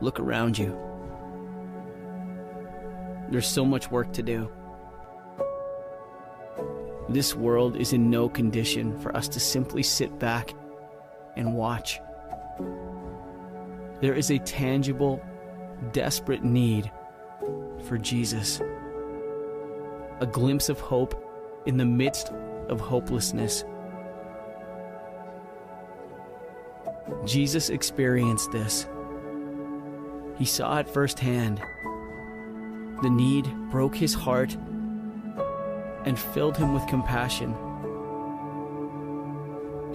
Look around you. There's so much work to do. This world is in no condition for us to simply sit back and watch. There is a tangible, desperate need for Jesus. A glimpse of hope in the midst of hopelessness. Jesus experienced this. He saw it firsthand. The need broke his heart and filled him with compassion.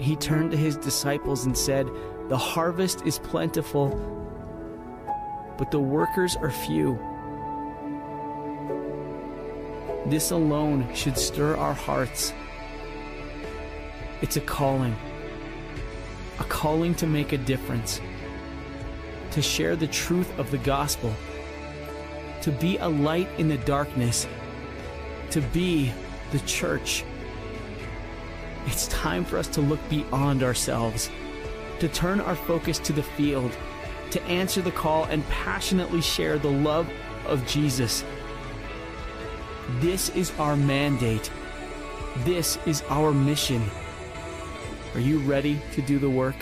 He turned to his disciples and said, The harvest is plentiful, but the workers are few. This alone should stir our hearts. It's a calling, a calling to make a difference, to share the truth of the gospel, to be a light in the darkness, to be the church. It's time for us to look beyond ourselves, to turn our focus to the field, to answer the call and passionately share the love of Jesus. This is our mandate. This is our mission. Are you ready to do the work?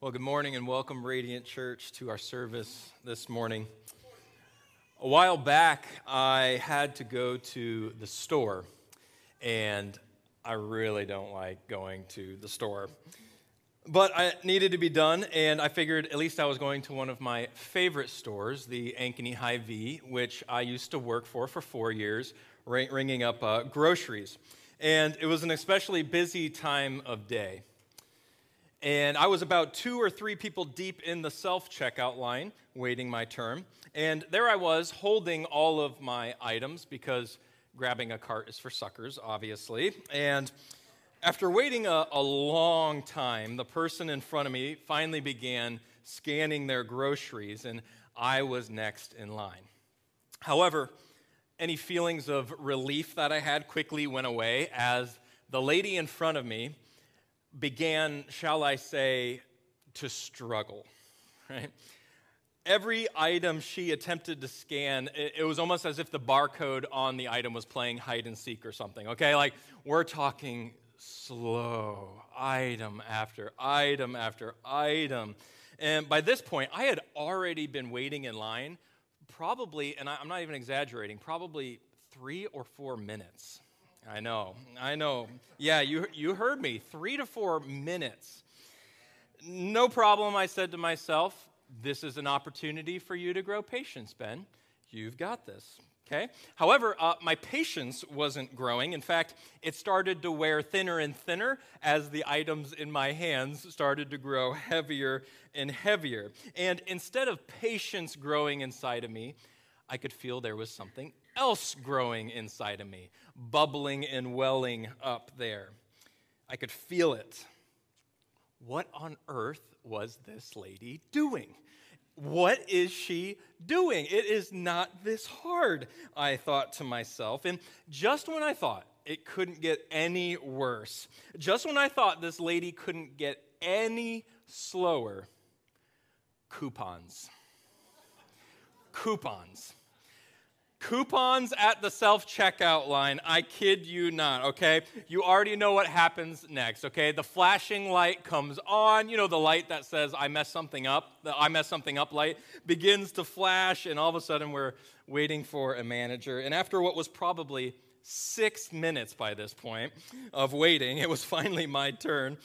Well, good morning and welcome, Radiant Church, to our service this morning. A while back, I had to go to the store, and I really don't like going to the store. But I needed to be done, and I figured at least I was going to one of my favorite stores, the Ankeny Hy-Vee, which I used to work for for four years, ringing up uh, groceries. And it was an especially busy time of day. And I was about two or three people deep in the self checkout line, waiting my turn. And there I was, holding all of my items because grabbing a cart is for suckers, obviously. And after waiting a, a, long time, the person in front of me finally began scanning their groceries, and I was next in line. However, any feelings of relief that I had quickly went away as the lady in front of me began, shall I say, to struggle, right? Every item she attempted to scan, it, was almost as if the barcode on the item was playing hide and seek or something, okay? Like, we're talking slow, item after item after item. And by this point, I had already been waiting in line, probably, and I'm not even exaggerating, probably three or four minutes. I know, I know. Yeah, you, you heard me, three to four minutes. No problem, I said to myself. This is an opportunity for you to grow patience, Ben. You've got this. Okay? However, uh, my patience wasn't growing. In fact, it started to wear thinner and thinner as the items in my hands started to grow heavier and heavier. And instead of patience growing inside of me, I could feel there was something else growing inside of me, bubbling and welling up there. I could feel it. What on earth was this lady doing? What is she doing? It is not this hard, I thought to myself. And just when I thought it couldn't get any worse, just when I thought this lady couldn't get any slower, coupons. Coupons coupons at the self checkout line. I kid you not, okay? You already know what happens next, okay? The flashing light comes on. You know, the light that says, I messed something up, the I messed something up light begins to flash, and all of a sudden we're waiting for a manager. And after what was probably six minutes by this point of waiting, it was finally my turn.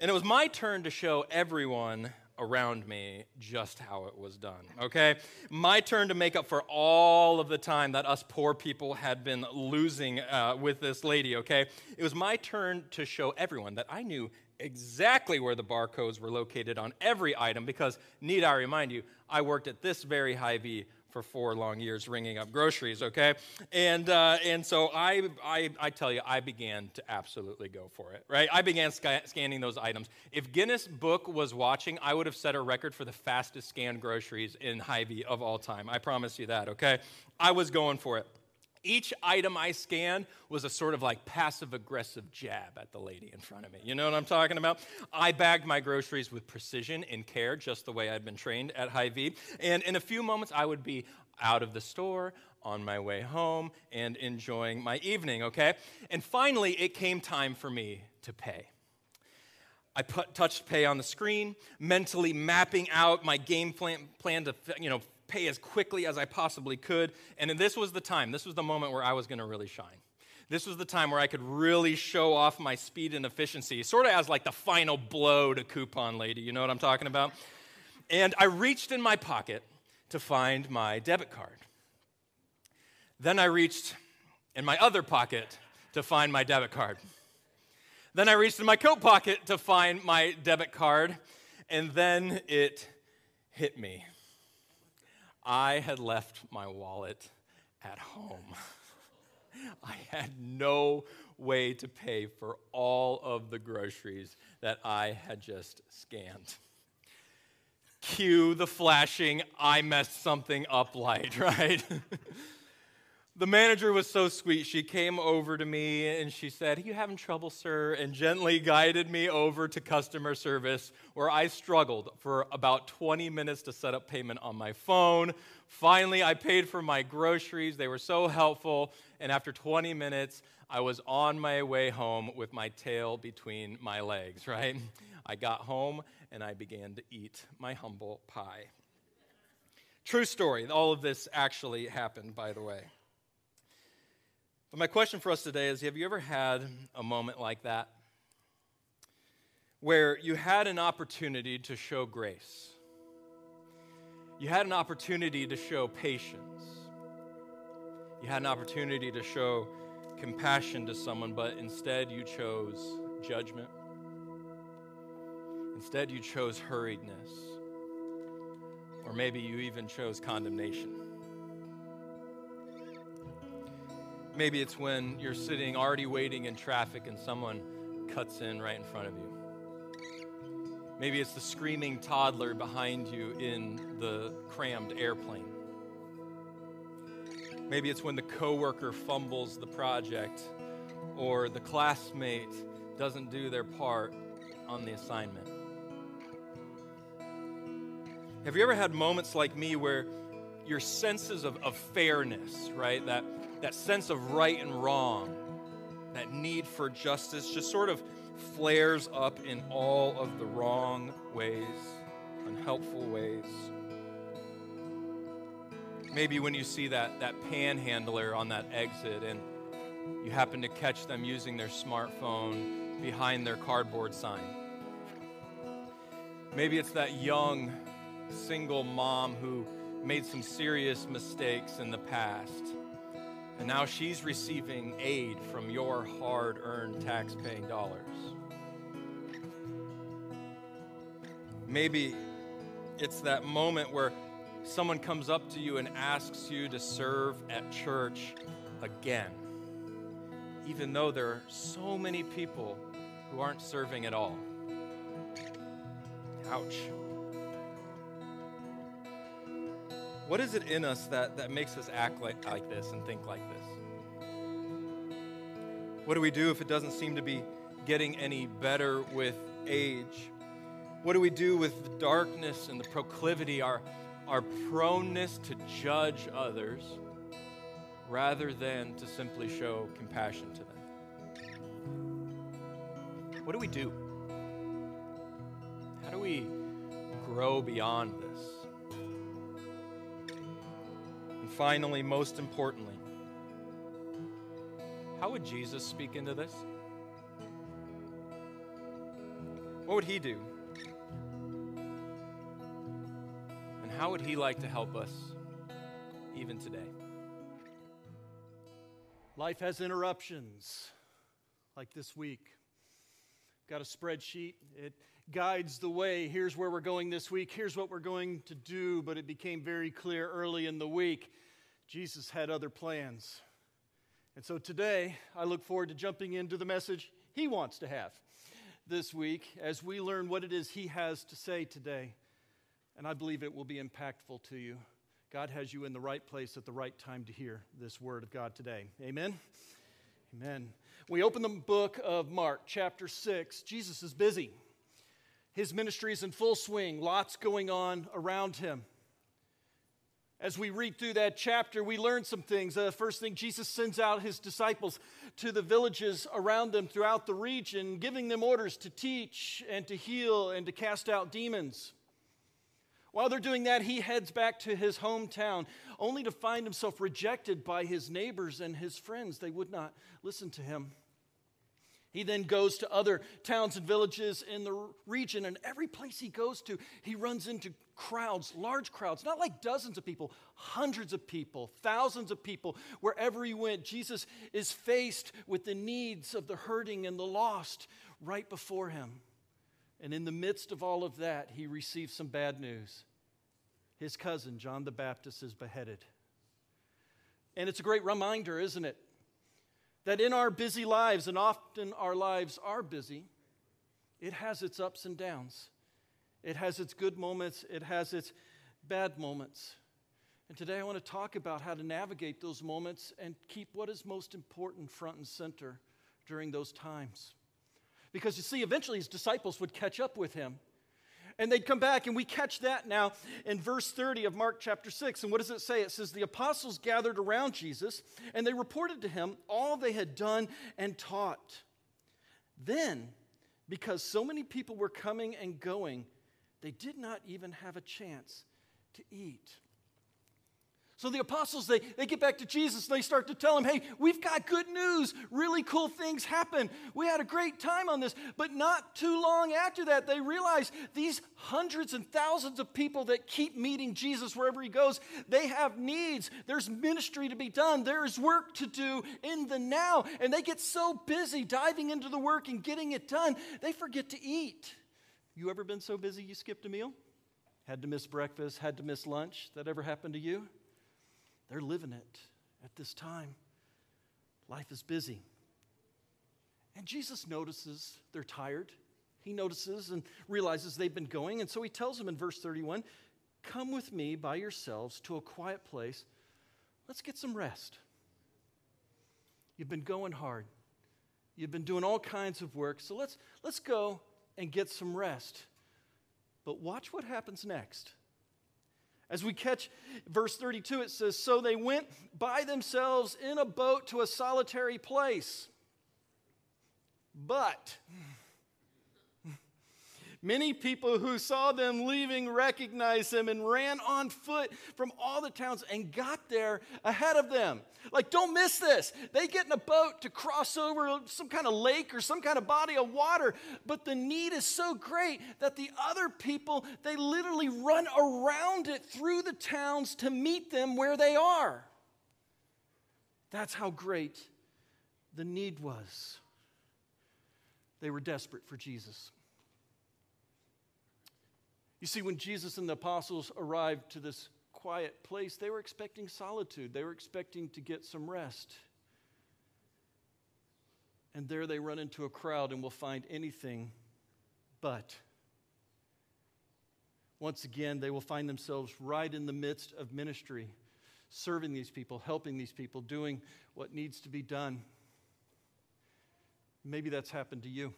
And it was my turn to show everyone around me just how it was done, okay? My turn to make up for all of the time that us poor people had been losing uh, with this lady, okay? It was my turn to show everyone that I knew exactly where the barcodes were located on every item because, need I remind you, I worked at this very Hy-Vee for four long years ringing up groceries, okay? And, uh, and so I, I, I tell you, I began to absolutely go for it, right? I began sc- scanning those items. If Guinness Book was watching, I would have set a record for the fastest scanned groceries in Hy-Vee of all time. I promise you that, okay? I was going for it. Each item I scanned was a sort of like passive aggressive jab at the lady in front of me. You know what I'm talking about? I bagged my groceries with precision and care, just the way I'd been trained at Hy-Vee. And in a few moments, I would be out of the store, on my way home, and enjoying my evening, okay? And finally, it came time for me to pay. I put, touched pay on the screen, mentally mapping out my game plan, plan to you know, pay as quickly as I possibly could. And this was the time, this was the moment where I was going to really shine. This was the time where I could really show off my speed and efficiency, sort of as like the final blow to Coupon Lady. You know what I'm talking about? And I reached in my pocket to find my debit card. Then I reached in my other pocket to find my debit card. Then I reached in my coat pocket to find my debit card. And then it hit me. I had left my wallet at home. I had no way to pay for all of the groceries that I had just scanned. Cue the flashing, I messed something up light, right? The manager was so sweet. She came over to me and she said, you having trouble, sir? And gently guided me over to customer service, where I struggled for about 20 minutes to set up payment on my phone. Finally, I paid for my groceries. They were so helpful. And after 20 minutes, I was on my way home with my tail between my legs, right? I got home and I began to eat my humble pie. True story. All of this actually happened, by the way. But my question for us today is Have you ever had a moment like that? Where you had an opportunity to show grace, you had an opportunity to show patience, you had an opportunity to show compassion to someone, but instead you chose judgment. Instead, you chose hurriedness. Or maybe you even chose condemnation. Maybe it's when you're sitting already waiting in traffic and someone cuts in right in front of you. Maybe it's the screaming toddler behind you in the crammed airplane. Maybe it's when the coworker fumbles the project or the classmate doesn't do their part on the assignment. Have you ever had moments like me where your senses of, of fairness, right, that that sense of right and wrong, that need for justice just sort of flares up in all of the wrong ways, unhelpful ways. Maybe when you see that, that panhandler on that exit and you happen to catch them using their smartphone behind their cardboard sign. Maybe it's that young single mom who made some serious mistakes in the past and now she's receiving aid from your hard earned tax paying dollars. Maybe it's that moment where someone comes up to you and asks you to serve at church again, even though there are so many people who aren't serving at all. Ouch. What is it in us that, that makes us act like, like this and think like this? What do we do if it doesn't seem to be getting any better with age? What do we do with the darkness and the proclivity, our, our proneness to judge others rather than to simply show compassion to them? What do we do? How do we grow beyond this? Finally, most importantly, how would Jesus speak into this? What would he do? And how would he like to help us even today? Life has interruptions, like this week. Got a spreadsheet. It guides the way. Here's where we're going this week. Here's what we're going to do. But it became very clear early in the week Jesus had other plans. And so today, I look forward to jumping into the message he wants to have this week as we learn what it is he has to say today. And I believe it will be impactful to you. God has you in the right place at the right time to hear this word of God today. Amen. Amen. We open the book of Mark, chapter 6. Jesus is busy. His ministry is in full swing, lots going on around him. As we read through that chapter, we learn some things. The uh, first thing, Jesus sends out his disciples to the villages around them throughout the region, giving them orders to teach and to heal and to cast out demons. While they're doing that, he heads back to his hometown, only to find himself rejected by his neighbors and his friends. They would not listen to him. He then goes to other towns and villages in the region, and every place he goes to, he runs into crowds, large crowds, not like dozens of people, hundreds of people, thousands of people. Wherever he went, Jesus is faced with the needs of the hurting and the lost right before him. And in the midst of all of that, he receives some bad news. His cousin, John the Baptist, is beheaded. And it's a great reminder, isn't it? That in our busy lives, and often our lives are busy, it has its ups and downs. It has its good moments, it has its bad moments. And today I want to talk about how to navigate those moments and keep what is most important front and center during those times. Because you see, eventually his disciples would catch up with him. And they'd come back, and we catch that now in verse 30 of Mark chapter 6. And what does it say? It says, The apostles gathered around Jesus, and they reported to him all they had done and taught. Then, because so many people were coming and going, they did not even have a chance to eat. So the apostles, they, they get back to Jesus and they start to tell him, hey, we've got good news. Really cool things happen. We had a great time on this. But not too long after that, they realize these hundreds and thousands of people that keep meeting Jesus wherever he goes, they have needs. There's ministry to be done. There is work to do in the now. And they get so busy diving into the work and getting it done, they forget to eat. You ever been so busy you skipped a meal? Had to miss breakfast, had to miss lunch? That ever happened to you? They're living it at this time. Life is busy. And Jesus notices they're tired. He notices and realizes they've been going. And so he tells them in verse 31 Come with me by yourselves to a quiet place. Let's get some rest. You've been going hard. You've been doing all kinds of work. So let's, let's go and get some rest. But watch what happens next. As we catch verse 32, it says, So they went by themselves in a boat to a solitary place. But Many people who saw them leaving recognized them and ran on foot from all the towns and got there ahead of them. Like, don't miss this. They get in a boat to cross over some kind of lake or some kind of body of water, but the need is so great that the other people, they literally run around it through the towns to meet them where they are. That's how great the need was. They were desperate for Jesus. You see, when Jesus and the apostles arrived to this quiet place, they were expecting solitude, they were expecting to get some rest. And there they run into a crowd and will find anything but. Once again, they will find themselves right in the midst of ministry, serving these people, helping these people, doing what needs to be done. Maybe that's happened to you.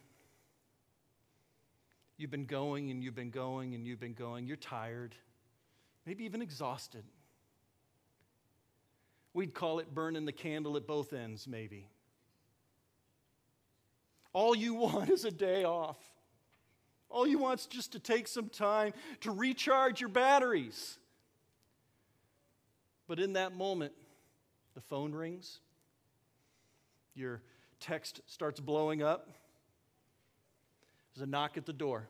You've been going and you've been going and you've been going. You're tired, maybe even exhausted. We'd call it burning the candle at both ends, maybe. All you want is a day off. All you want is just to take some time to recharge your batteries. But in that moment, the phone rings, your text starts blowing up, there's a knock at the door.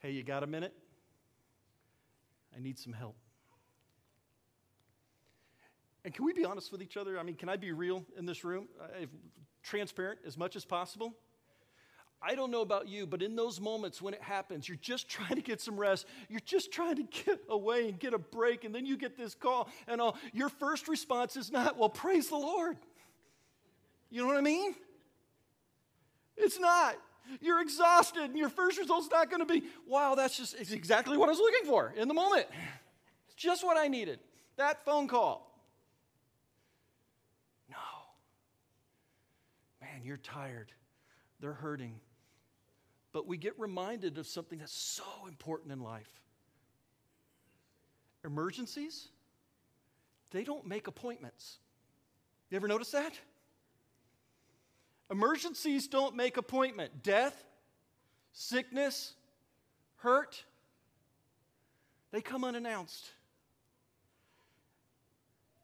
Hey, you got a minute? I need some help. And can we be honest with each other? I mean, can I be real in this room? Transparent as much as possible? I don't know about you, but in those moments when it happens, you're just trying to get some rest. You're just trying to get away and get a break, and then you get this call, and all. Your first response is not, well, praise the Lord. You know what I mean? It's not. You're exhausted, and your first result's not going to be, wow, that's just it's exactly what I was looking for in the moment. It's just what I needed. That phone call. No. Man, you're tired. They're hurting. But we get reminded of something that's so important in life. Emergencies, they don't make appointments. You ever notice that? Emergencies don't make appointment. Death, sickness, hurt, they come unannounced.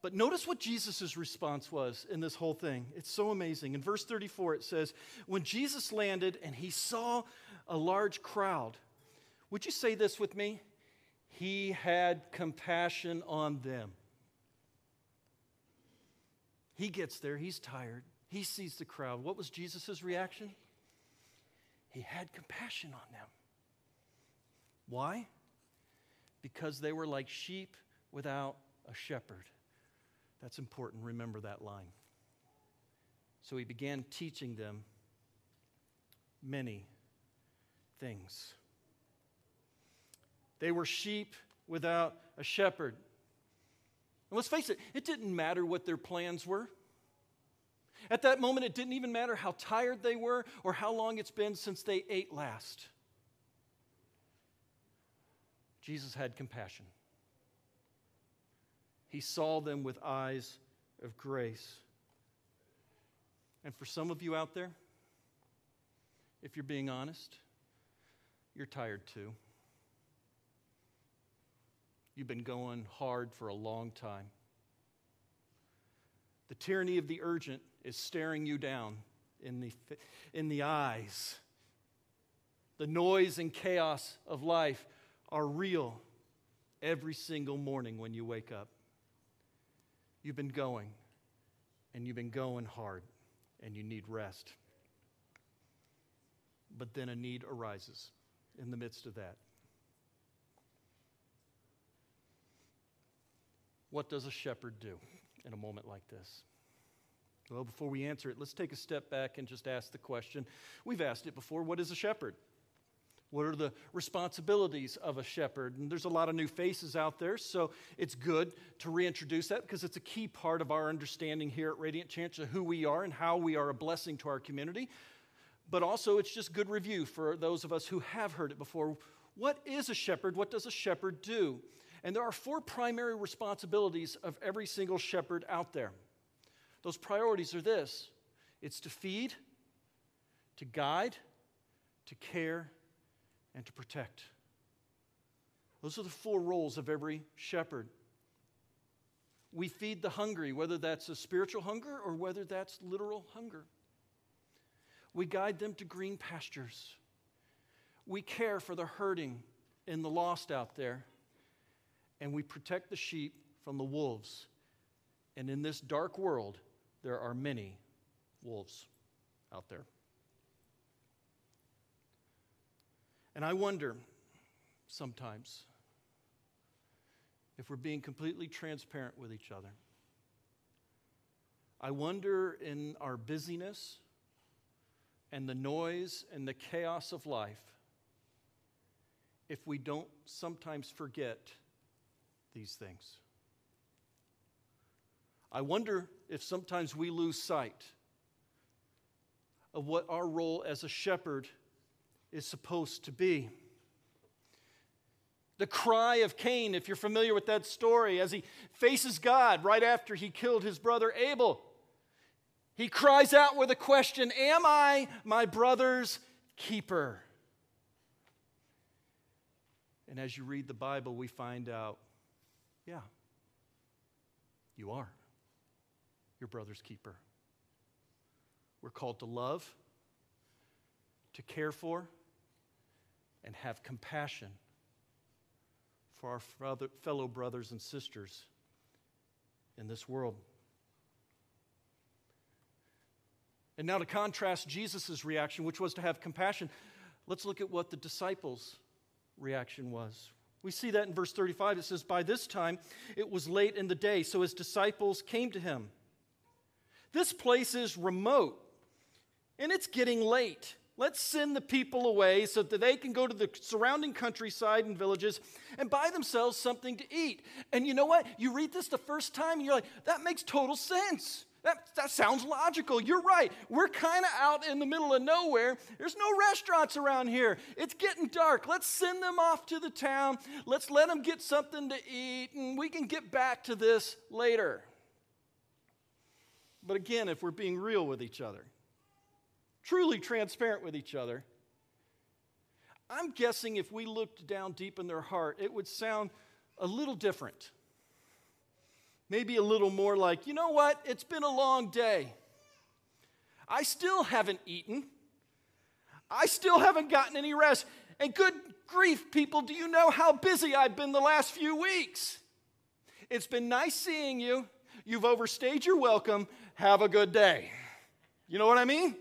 But notice what Jesus' response was in this whole thing. It's so amazing. In verse 34, it says, When Jesus landed and he saw a large crowd, would you say this with me? He had compassion on them. He gets there, he's tired, he sees the crowd. What was Jesus' reaction? He had compassion on them. Why? Because they were like sheep without a shepherd. That's important. Remember that line. So he began teaching them many things. They were sheep without a shepherd. And let's face it, it didn't matter what their plans were. At that moment, it didn't even matter how tired they were or how long it's been since they ate last. Jesus had compassion. He saw them with eyes of grace. And for some of you out there, if you're being honest, you're tired too. You've been going hard for a long time. The tyranny of the urgent is staring you down in the, in the eyes. The noise and chaos of life are real every single morning when you wake up. You've been going, and you've been going hard, and you need rest. But then a need arises in the midst of that. What does a shepherd do in a moment like this? Well, before we answer it, let's take a step back and just ask the question. We've asked it before what is a shepherd? What are the responsibilities of a shepherd? And there's a lot of new faces out there, so it's good to reintroduce that because it's a key part of our understanding here at Radiant Church of who we are and how we are a blessing to our community. But also, it's just good review for those of us who have heard it before. What is a shepherd? What does a shepherd do? And there are four primary responsibilities of every single shepherd out there. Those priorities are this it's to feed, to guide, to care, and to protect. Those are the four roles of every shepherd. We feed the hungry, whether that's a spiritual hunger or whether that's literal hunger. We guide them to green pastures. We care for the hurting and the lost out there. And we protect the sheep from the wolves. And in this dark world, there are many wolves out there. And I wonder sometimes if we're being completely transparent with each other. I wonder in our busyness and the noise and the chaos of life if we don't sometimes forget these things. I wonder if sometimes we lose sight of what our role as a shepherd is supposed to be. The cry of Cain, if you're familiar with that story, as he faces God right after he killed his brother Abel, he cries out with a question Am I my brother's keeper? And as you read the Bible, we find out, yeah, you are your brother's keeper. We're called to love, to care for, and have compassion for our fellow brothers and sisters in this world. And now, to contrast Jesus' reaction, which was to have compassion, let's look at what the disciples' reaction was. We see that in verse 35. It says, By this time it was late in the day, so his disciples came to him. This place is remote, and it's getting late. Let's send the people away so that they can go to the surrounding countryside and villages and buy themselves something to eat. And you know what? You read this the first time and you're like, that makes total sense. That, that sounds logical. You're right. We're kind of out in the middle of nowhere. There's no restaurants around here. It's getting dark. Let's send them off to the town. Let's let them get something to eat, and we can get back to this later. But again, if we're being real with each other, truly transparent with each other, I'm guessing if we looked down deep in their heart, it would sound a little different. Maybe a little more like, you know what? It's been a long day. I still haven't eaten. I still haven't gotten any rest. And good grief, people, do you know how busy I've been the last few weeks? It's been nice seeing you. You've overstayed your welcome. Have a good day. You know what I mean?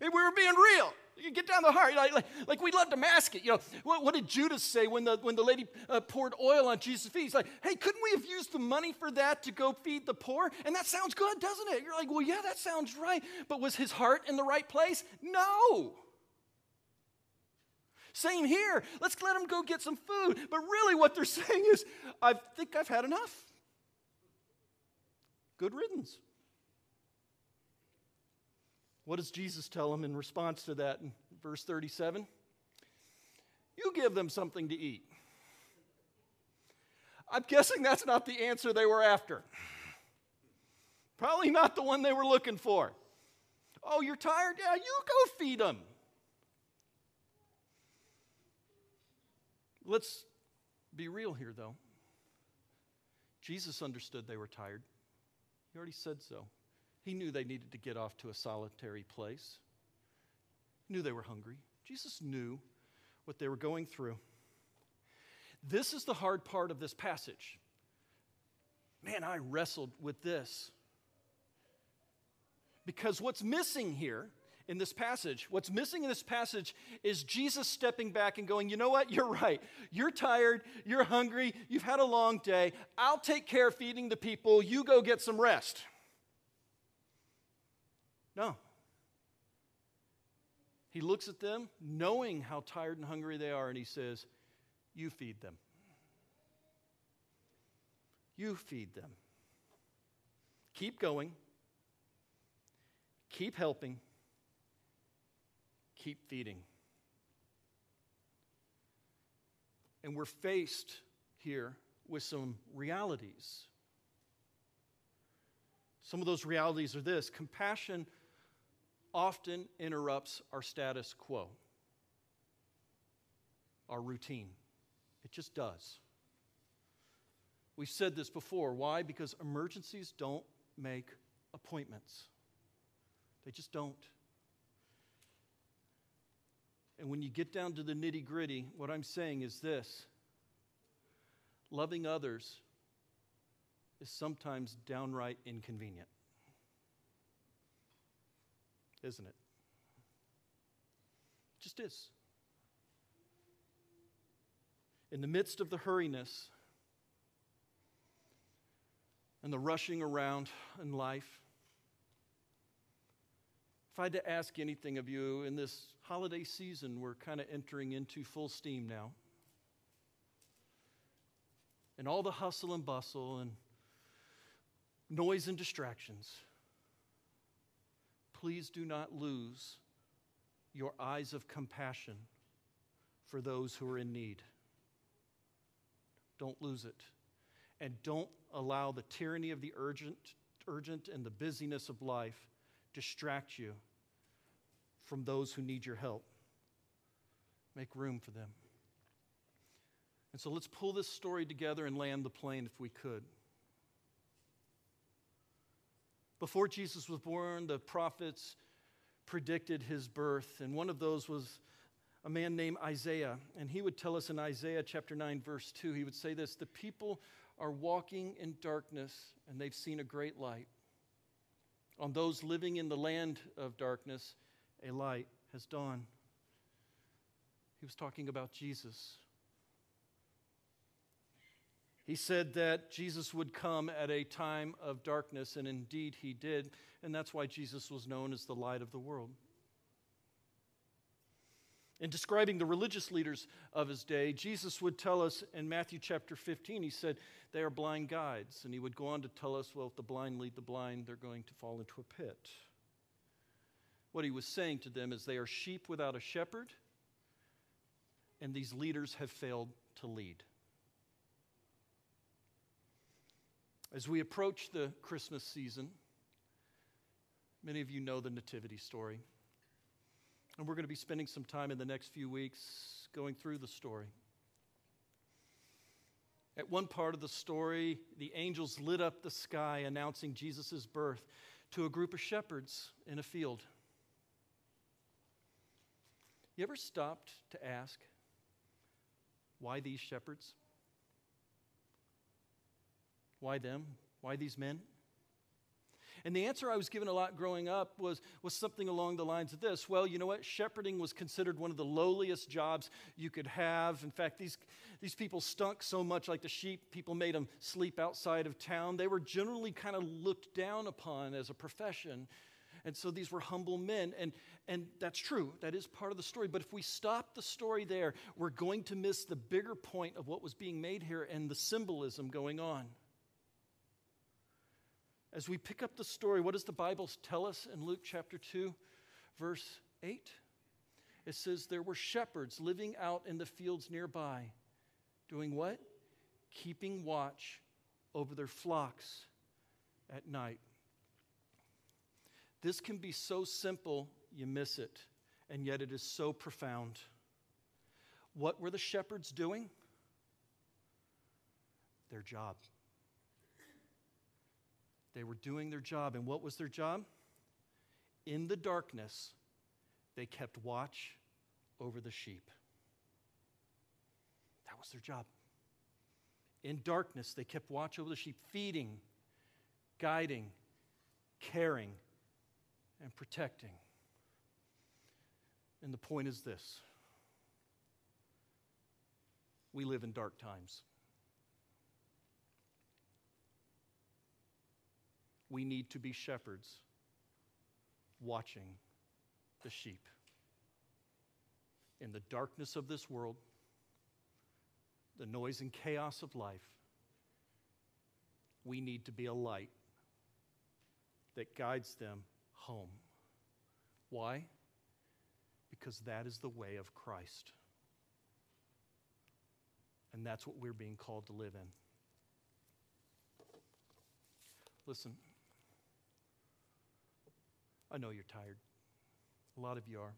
We were being real. Get down the heart. Like, like, like we love to mask it. You know, what, what did Judas say when the, when the lady uh, poured oil on Jesus' feet? He's like, hey, couldn't we have used the money for that to go feed the poor? And that sounds good, doesn't it? You're like, well, yeah, that sounds right. But was his heart in the right place? No. Same here. Let's let him go get some food. But really, what they're saying is, I think I've had enough. Good riddance. What does Jesus tell them in response to that in verse 37? You give them something to eat. I'm guessing that's not the answer they were after. Probably not the one they were looking for. Oh, you're tired? Yeah, you go feed them. Let's be real here, though. Jesus understood they were tired. He already said so. He knew they needed to get off to a solitary place. He knew they were hungry. Jesus knew what they were going through. This is the hard part of this passage. Man, I wrestled with this. Because what's missing here in this passage, what's missing in this passage is Jesus stepping back and going, You know what? You're right. You're tired. You're hungry. You've had a long day. I'll take care of feeding the people. You go get some rest. No. He looks at them, knowing how tired and hungry they are, and he says, You feed them. You feed them. Keep going. Keep helping. Keep feeding. And we're faced here with some realities. Some of those realities are this compassion often interrupts our status quo, our routine. It just does. We've said this before. Why? Because emergencies don't make appointments, they just don't. And when you get down to the nitty gritty, what I'm saying is this loving others is sometimes downright inconvenient isn't it? It just is. In the midst of the hurriness and the rushing around in life, if I had to ask anything of you in this holiday season, we're kind of entering into full steam now. And all the hustle and bustle and noise and distractions please do not lose your eyes of compassion for those who are in need. Don't lose it. And don't allow the tyranny of the urgent, urgent and the busyness of life distract you from those who need your help. Make room for them. And so let's pull this story together and land the plane if we could. Before Jesus was born, the prophets predicted his birth, and one of those was a man named Isaiah. And he would tell us in Isaiah chapter 9, verse 2, he would say this The people are walking in darkness, and they've seen a great light. On those living in the land of darkness, a light has dawned. He was talking about Jesus. He said that Jesus would come at a time of darkness, and indeed he did. And that's why Jesus was known as the light of the world. In describing the religious leaders of his day, Jesus would tell us in Matthew chapter 15, he said, they are blind guides. And he would go on to tell us, well, if the blind lead the blind, they're going to fall into a pit. What he was saying to them is they are sheep without a shepherd, and these leaders have failed to lead. As we approach the Christmas season, many of you know the Nativity story. And we're going to be spending some time in the next few weeks going through the story. At one part of the story, the angels lit up the sky announcing Jesus' birth to a group of shepherds in a field. You ever stopped to ask, why these shepherds? Why them? Why these men? And the answer I was given a lot growing up was, was something along the lines of this Well, you know what? Shepherding was considered one of the lowliest jobs you could have. In fact, these, these people stunk so much like the sheep, people made them sleep outside of town. They were generally kind of looked down upon as a profession. And so these were humble men. And, and that's true. That is part of the story. But if we stop the story there, we're going to miss the bigger point of what was being made here and the symbolism going on. As we pick up the story, what does the Bible tell us in Luke chapter 2, verse 8? It says, There were shepherds living out in the fields nearby, doing what? Keeping watch over their flocks at night. This can be so simple, you miss it, and yet it is so profound. What were the shepherds doing? Their job. They were doing their job. And what was their job? In the darkness, they kept watch over the sheep. That was their job. In darkness, they kept watch over the sheep, feeding, guiding, caring, and protecting. And the point is this we live in dark times. We need to be shepherds watching the sheep. In the darkness of this world, the noise and chaos of life, we need to be a light that guides them home. Why? Because that is the way of Christ. And that's what we're being called to live in. Listen. I know you're tired. A lot of you are.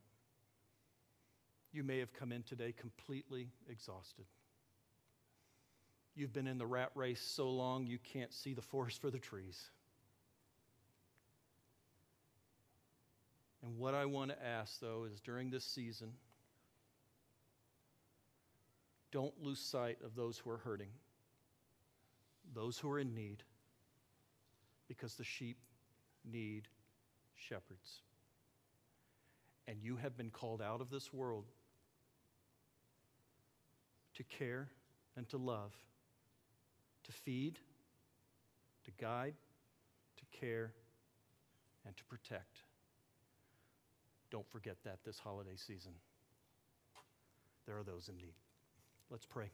You may have come in today completely exhausted. You've been in the rat race so long you can't see the forest for the trees. And what I want to ask, though, is during this season, don't lose sight of those who are hurting, those who are in need, because the sheep need shepherds. And you have been called out of this world to care and to love, to feed, to guide, to care, and to protect. Don't forget that this holiday season. There are those in need. Let's pray.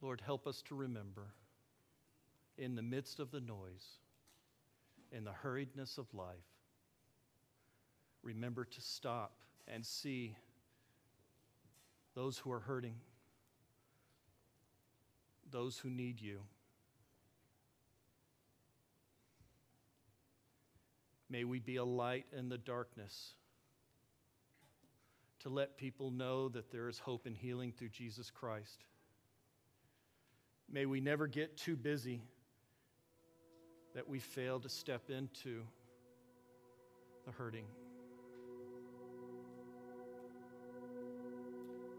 Lord, help us to remember in the midst of the noise, in the hurriedness of life, remember to stop and see those who are hurting, those who need you. May we be a light in the darkness to let people know that there is hope and healing through Jesus Christ. May we never get too busy that we fail to step into the hurting.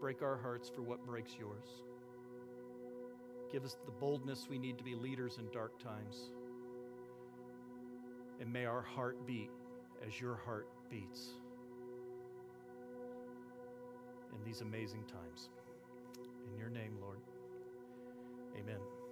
Break our hearts for what breaks yours. Give us the boldness we need to be leaders in dark times. And may our heart beat as your heart beats in these amazing times. In your name, Lord. Amen.